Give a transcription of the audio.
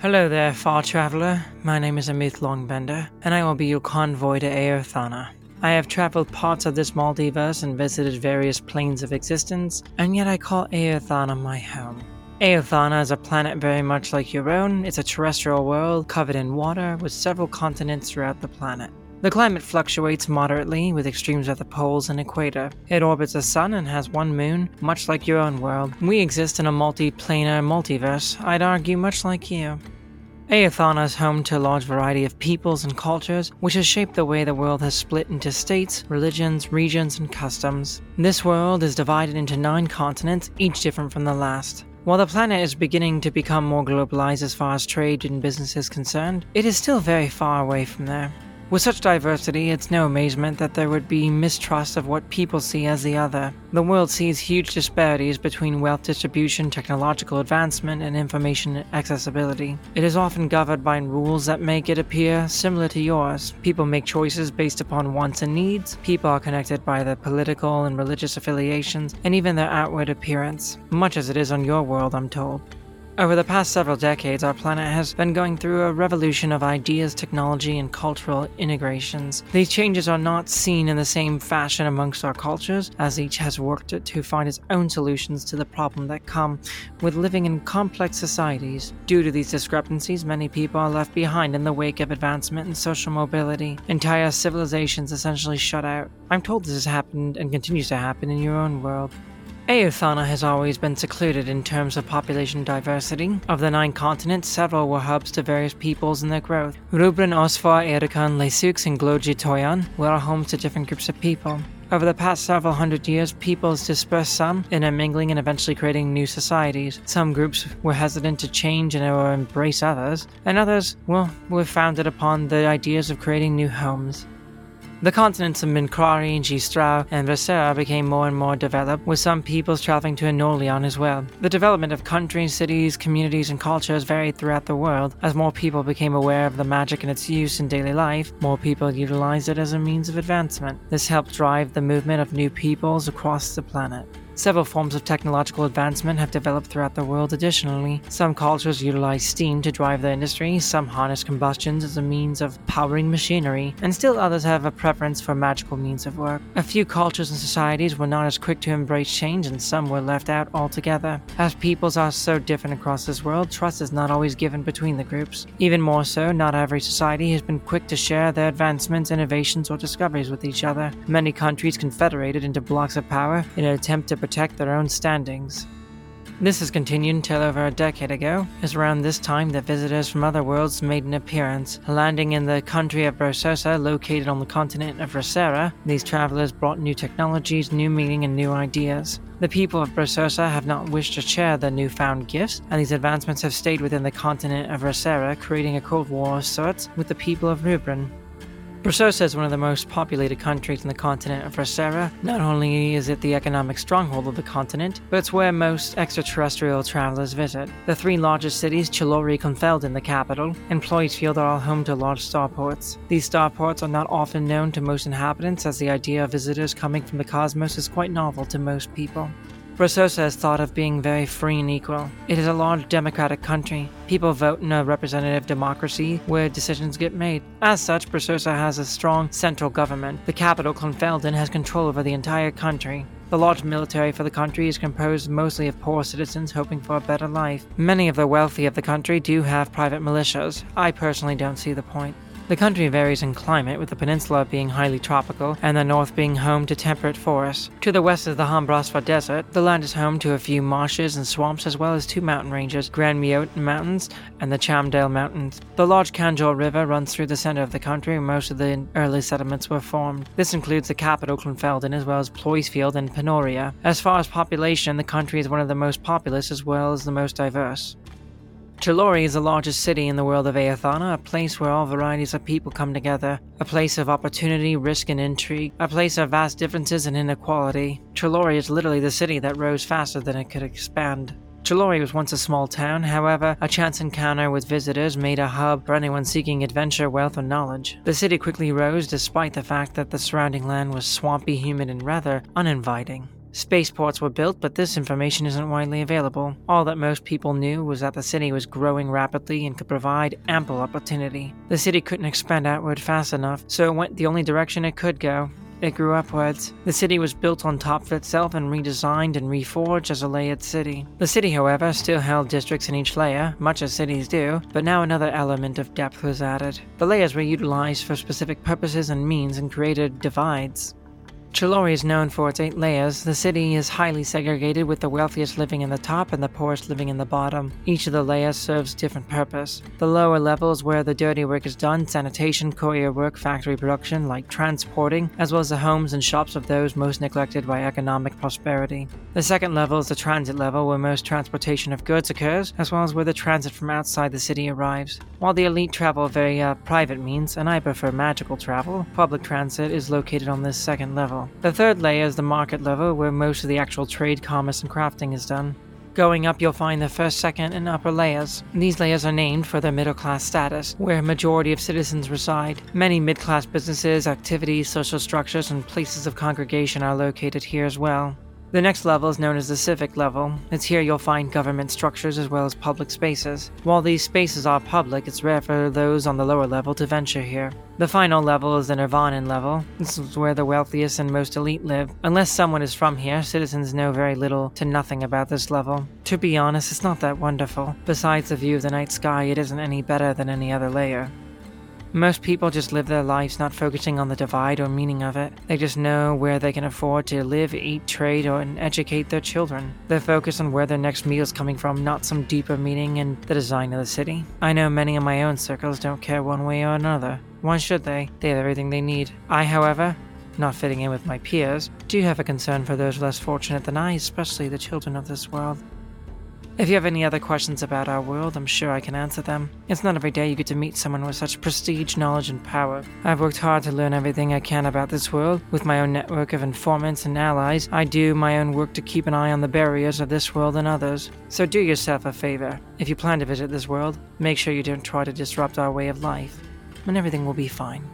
Hello there, far traveler. My name is Amith Longbender, and I will be your convoy to Aerthana. I have traveled parts of this multiverse and visited various planes of existence, and yet I call Aerthana my home. Aerthana is a planet very much like your own. It's a terrestrial world covered in water with several continents throughout the planet. The climate fluctuates moderately with extremes at the poles and equator. It orbits the sun and has one moon, much like your own world. We exist in a multi-planar multiverse, I'd argue much like you. Aerthana is home to a large variety of peoples and cultures, which has shaped the way the world has split into states, religions, regions, and customs. This world is divided into nine continents, each different from the last. While the planet is beginning to become more globalized as far as trade and business is concerned, it is still very far away from there. With such diversity, it's no amazement that there would be mistrust of what people see as the other. The world sees huge disparities between wealth distribution, technological advancement, and information accessibility. It is often governed by rules that make it appear similar to yours. People make choices based upon wants and needs. People are connected by their political and religious affiliations, and even their outward appearance, much as it is on your world, I'm told. Over the past several decades, our planet has been going through a revolution of ideas, technology, and cultural integrations. These changes are not seen in the same fashion amongst our cultures, as each has worked to find its own solutions to the problem that come with living in complex societies. Due to these discrepancies, many people are left behind in the wake of advancement in social mobility. Entire civilizations essentially shut out. I'm told this has happened and continues to happen in your own world. Aerthana has always been secluded in terms of population diversity. Of the nine continents, several were hubs to various peoples and their growth. Rubran, Osfar, Erikan, Lesux, and Gloji Toyan were homes to different groups of people. Over the past several hundred years, peoples dispersed some, intermingling and eventually creating new societies. Some groups were hesitant to change and or embrace others, and others, well, were founded upon the ideas of creating new homes. The continents of Minkrari, Gistrau, and Vesera became more and more developed, with some peoples traveling to Enolion as well. The development of countries, cities, communities, and cultures varied throughout the world. As more people became aware of the magic and its use in daily life, more people utilized it as a means of advancement. This helped drive the movement of new peoples across the planet. Several forms of technological advancement have developed throughout the world additionally. Some cultures utilize steam to drive their industry, some harness combustions as a means of powering machinery, and still others have a preference for magical means of work. A few cultures and societies were not as quick to embrace change, and some were left out altogether. As peoples are so different across this world, trust is not always given between the groups. Even more so, not every society has been quick to share their advancements, innovations, or discoveries with each other. Many countries confederated into blocks of power in an attempt to protect their own standings. This has continued until over a decade ago. It's around this time that visitors from other worlds made an appearance. Landing in the country of Brososa, located on the continent of Rosera, these travelers brought new technologies, new meaning, and new ideas. The people of Brososa have not wished to share their newfound gifts, and these advancements have stayed within the continent of Rosera, creating a Cold War of sorts with the people of Rubran. Brososa is one of the most populated countries in the continent of Rosera. Not only is it the economic stronghold of the continent, but it's where most extraterrestrial travelers visit. The three largest cities, Chilori, Confelden, the capital, and Ploysfield are all home to large starports. These starports are not often known to most inhabitants as the idea of visitors coming from the cosmos is quite novel to most people. Brososa is thought of being very free and equal. It is a large democratic country. People vote in a representative democracy where decisions get made. As such, Brososa has a strong central government. The capital, Confelden, has control over the entire country. The large military for the country is composed mostly of poor citizens hoping for a better life. Many of the wealthy of the country do have private militias. I personally don't see the point. The country varies in climate, with the peninsula being highly tropical and the north being home to temperate forests. To the west is the Hambrasva Desert. The land is home to a few marshes and swamps, as well as two mountain ranges, Grand Mioten Mountains and the Chamdale Mountains. The large Kanjor River runs through the center of the country, where most of the early settlements were formed. This includes the capital, Confelden, as well as Ploysfield and Penoria. As far as population, the country is one of the most populous as well as the most diverse. Chilori is the largest city in the world of Aerthana, a place where all varieties of people come together, a place of opportunity, risk, and intrigue, a place of vast differences and inequality. Chilori is literally the city that rose faster than it could expand. Chilori was once a small town, however, a chance encounter with visitors made a hub for anyone seeking adventure, wealth, or knowledge. The city quickly rose despite the fact that the surrounding land was swampy, humid, and rather uninviting. Spaceports were built, but this information isn't widely available. All that most people knew was that the city was growing rapidly and could provide ample opportunity. The city couldn't expand outward fast enough, so it went the only direction it could go. It grew upwards. The city was built on top of itself and redesigned and reforged as a layered city. The city, however, still held districts in each layer, much as cities do, but now another element of depth was added. The layers were utilized for specific purposes and means and created divides. Chilori is known for its eight layers. The city is highly segregated with the wealthiest living in the top and the poorest living in the bottom. Each of the layers serves different purpose. The lower levels where the dirty work is done, sanitation, courier work, factory production, like transporting, as well as the homes and shops of those most neglected by economic prosperity. The second level is the transit level where most transportation of goods occurs, as well as where the transit from outside the city arrives. While the elite travel via private means, and I prefer magical travel, public transit is located on this second level. The third layer is the market level, where most of the actual trade, commerce, and crafting is done. Going up, you'll find the first, second, and upper layers. These layers are named for their middle class status, where a majority of citizens reside. Many mid class businesses, activities, social structures, and places of congregation are located here as well. The next level is known as the civic level. It's here you'll find government structures as well as public spaces. While these spaces are public, it's rare for those on the lower level to venture here. The final level is the Nirvanan level. This is where the wealthiest and most elite live. Unless someone is from here, citizens know very little to nothing about this level. To be honest, it's not that wonderful. Besides the view of the night sky, it isn't any better than any other layer. Most people just live their lives not focusing on the divide or meaning of it. They just know where they can afford to live, eat, trade, or educate their children. They're focused on where their next meal is coming from, not some deeper meaning in the design of the city. I know many in my own circles don't care one way or another. Why should they? They have everything they need. I, however, not fitting in with my peers, do have a concern for those less fortunate than I, especially the children of this world. If you have any other questions about our world, I'm sure I can answer them. It's not every day you get to meet someone with such prestige, knowledge, and power. I've worked hard to learn everything I can about this world. With my own network of informants and allies, I do my own work to keep an eye on the barriers of this world and others. So do yourself a favor. If you plan to visit this world, make sure you don't try to disrupt our way of life, and everything will be fine.